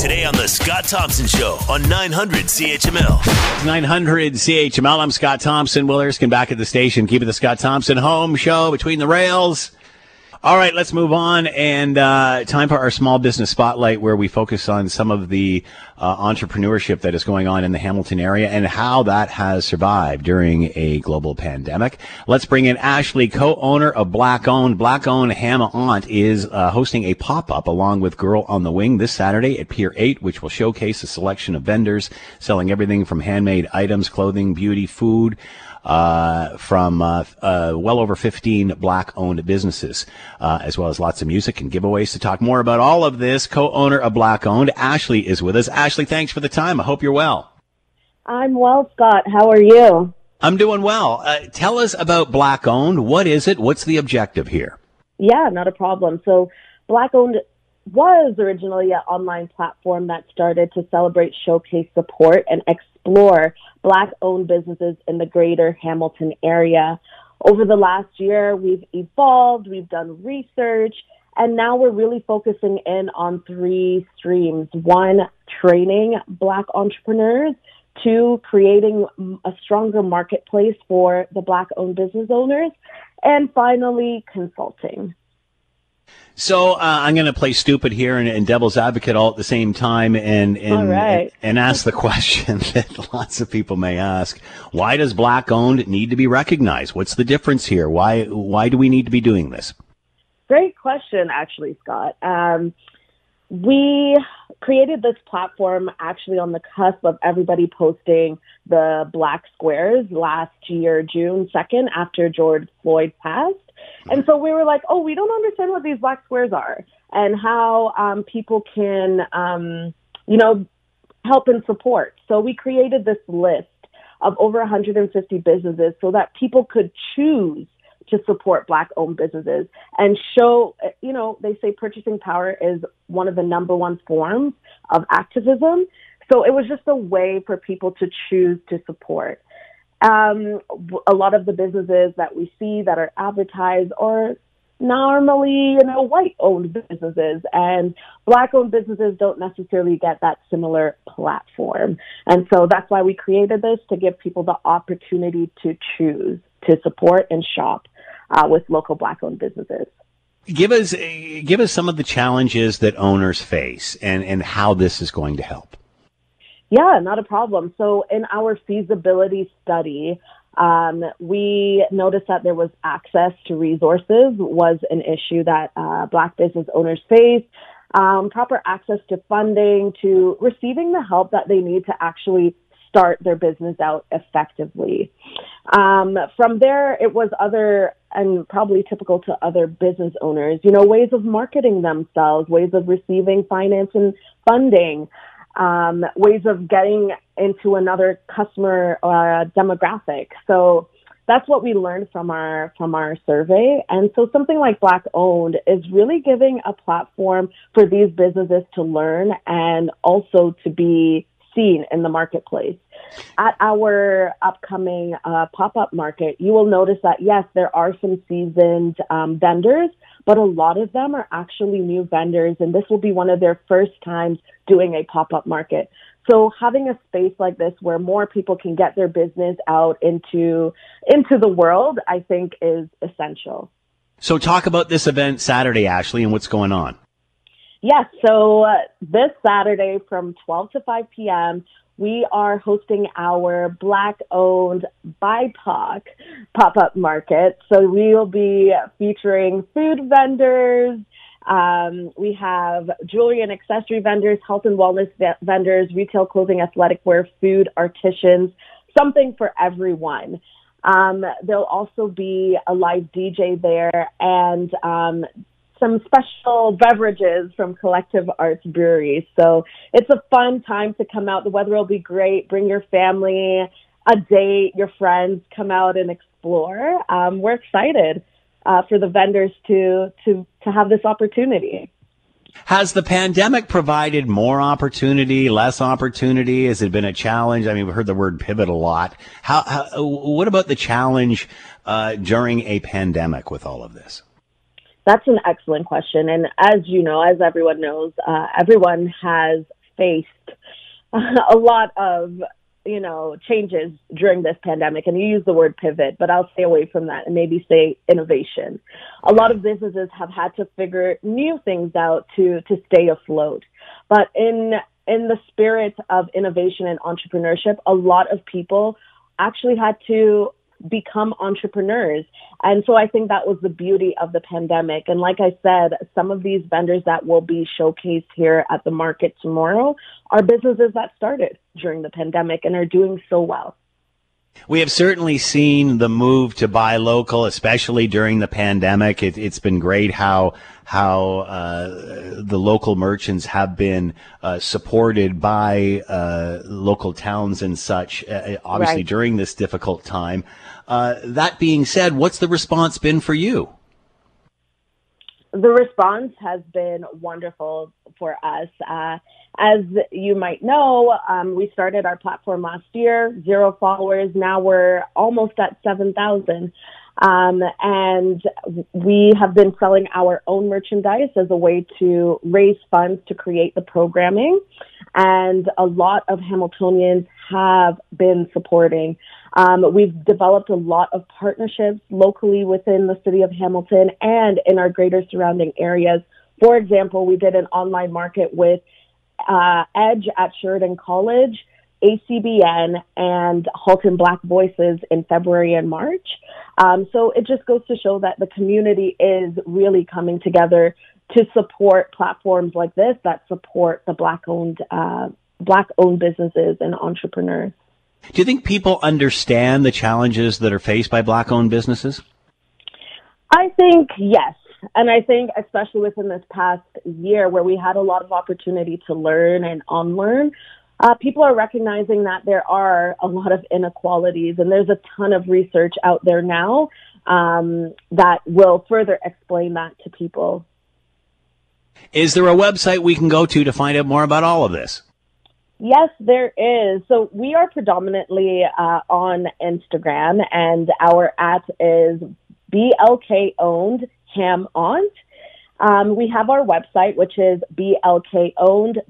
Today on The Scott Thompson Show on 900 CHML. 900 CHML. I'm Scott Thompson. Will Erskine back at the station, keeping the Scott Thompson home show between the rails. All right, let's move on. And uh, time for our small business spotlight, where we focus on some of the uh, entrepreneurship that is going on in the Hamilton area and how that has survived during a global pandemic. Let's bring in Ashley, co-owner of Black Owned. Black Owned HamOnt is uh, hosting a pop-up along with Girl on the Wing this Saturday at Pier 8, which will showcase a selection of vendors selling everything from handmade items, clothing, beauty, food uh, from uh, uh, well over 15 black owned businesses, uh, as well as lots of music and giveaways. To talk more about all of this, co owner of Black Owned, Ashley is with us. Ashley, thanks for the time. I hope you're well. I'm well, Scott. How are you? I'm doing well. Uh, tell us about Black Owned. What is it? What's the objective here? Yeah, not a problem. So, Black Owned was originally an online platform that started to celebrate, showcase, support, and explore Black owned businesses in the greater Hamilton area. Over the last year, we've evolved, we've done research, and now we're really focusing in on three streams. One, training Black entrepreneurs. Two, creating a stronger marketplace for the Black owned business owners. And finally, consulting. So uh, I'm going to play stupid here and, and, devil's advocate all at the same time, and and, right. and, and ask the question that lots of people may ask: Why does black owned need to be recognized? What's the difference here? Why why do we need to be doing this? Great question, actually, Scott. Um, we created this platform actually on the cusp of everybody posting the black squares last year, June 2nd, after George Floyd passed. And so we were like, oh, we don't understand what these black squares are and how um, people can, um, you know, help and support. So we created this list of over 150 businesses so that people could choose to support black owned businesses and show, you know, they say purchasing power is one of the number one forms of activism. So it was just a way for people to choose to support. Um, a lot of the businesses that we see that are advertised are normally, you know, white owned businesses and black owned businesses don't necessarily get that similar platform. And so that's why we created this to give people the opportunity to choose to support and shop uh, with local black owned businesses. Give us, give us some of the challenges that owners face and, and how this is going to help. Yeah, not a problem. So in our feasibility study, um, we noticed that there was access to resources was an issue that uh, Black business owners face. Um, proper access to funding, to receiving the help that they need to actually start their business out effectively. Um, from there, it was other and probably typical to other business owners, you know, ways of marketing themselves, ways of receiving finance and funding um, ways of getting into another customer uh, demographic. So that's what we learned from our from our survey. And so something like Black Owned is really giving a platform for these businesses to learn and also to be seen in the marketplace. At our upcoming uh, pop up market, you will notice that yes, there are some seasoned um, vendors, but a lot of them are actually new vendors, and this will be one of their first times doing a pop up market. So having a space like this where more people can get their business out into into the world, I think is essential. So talk about this event Saturday, Ashley, and what's going on. Yes, so uh, this Saturday from 12 to 5 p.m., we are hosting our Black owned BIPOC pop up market. So we will be featuring food vendors. Um, we have jewelry and accessory vendors, health and wellness vendors, retail clothing, athletic wear, food, artisans, something for everyone. Um, there'll also be a live DJ there and um, some special beverages from Collective Arts Brewery. So it's a fun time to come out. The weather will be great. Bring your family, a date, your friends, come out and explore. Um, we're excited uh, for the vendors to to to have this opportunity. Has the pandemic provided more opportunity, less opportunity? Has it been a challenge? I mean, we've heard the word pivot a lot. How, how what about the challenge uh, during a pandemic with all of this? That's an excellent question. And as you know, as everyone knows, uh, everyone has faced a lot of you know changes during this pandemic. And you use the word pivot but i'll stay away from that and maybe say innovation. A lot of businesses have had to figure new things out to to stay afloat. But in in the spirit of innovation and entrepreneurship a lot of people actually had to become entrepreneurs. And so I think that was the beauty of the pandemic. And like I said, some of these vendors that will be showcased here at the market tomorrow are businesses that started during the pandemic and are doing so well. We have certainly seen the move to buy local, especially during the pandemic. It, has been great how how uh, the local merchants have been uh, supported by uh, local towns and such. Uh, obviously, right. during this difficult time. Uh, that being said, what's the response been for you? The response has been wonderful for us. Uh, as you might know, um, we started our platform last year, zero followers. Now we're almost at 7,000. Um, and we have been selling our own merchandise as a way to raise funds to create the programming. And a lot of Hamiltonians have been supporting. Um, we've developed a lot of partnerships locally within the city of Hamilton and in our greater surrounding areas. For example, we did an online market with uh, Edge at Sheridan College, ACBN, and Halton Black Voices in February and March. Um, so it just goes to show that the community is really coming together to support platforms like this that support the black owned uh, black owned businesses and entrepreneurs. Do you think people understand the challenges that are faced by black owned businesses? I think yes. And I think especially within this past year where we had a lot of opportunity to learn and unlearn, uh, people are recognizing that there are a lot of inequalities and there's a ton of research out there now um, that will further explain that to people. Is there a website we can go to to find out more about all of this? Yes, there is. So we are predominantly uh, on Instagram, and our at is BLK owned HamOnt. Um, we have our website, which is blkowned.ca.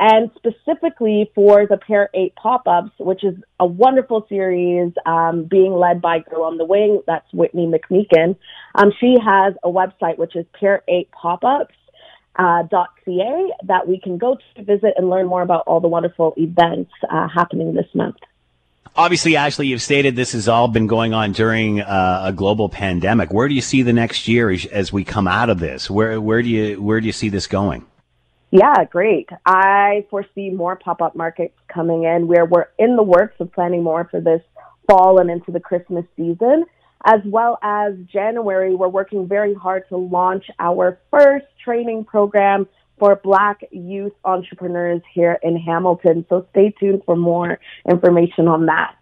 And specifically for the Pier 8 pop ups, which is a wonderful series um, being led by Girl on the Wing, that's Whitney McMeekin. Um, she has a website, which is Pier 8 Pop Ups uh, .ca that we can go to visit and learn more about all the wonderful events uh, happening this month. Obviously, Ashley, you've stated this has all been going on during uh, a global pandemic. Where do you see the next year as, as, we come out of this? Where where do you where do you see this going? Yeah, great. I foresee more pop up markets coming in. Where we're in the works of planning more for this fall and into the Christmas season as well as January, we're working very hard to launch our first training program for Black youth entrepreneurs here in Hamilton. So stay tuned for more information on that.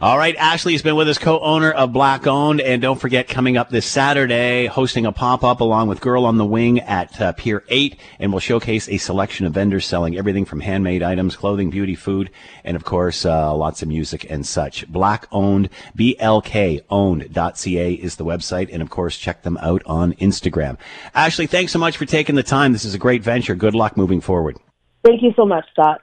All right, Ashley has been with us, co-owner of Black Owned, and don't forget coming up this Saturday, hosting a pop-up along with Girl on the Wing at uh, Pier 8, and we'll showcase a selection of vendors selling everything from handmade items, clothing, beauty, food, and of course, uh, lots of music and such. Black Owned, B-L-K owned.ca is the website, and of course, check them out on Instagram. Ashley, thanks so much for taking the time. This is a great venture. Good luck moving forward. Thank you so much, Scott.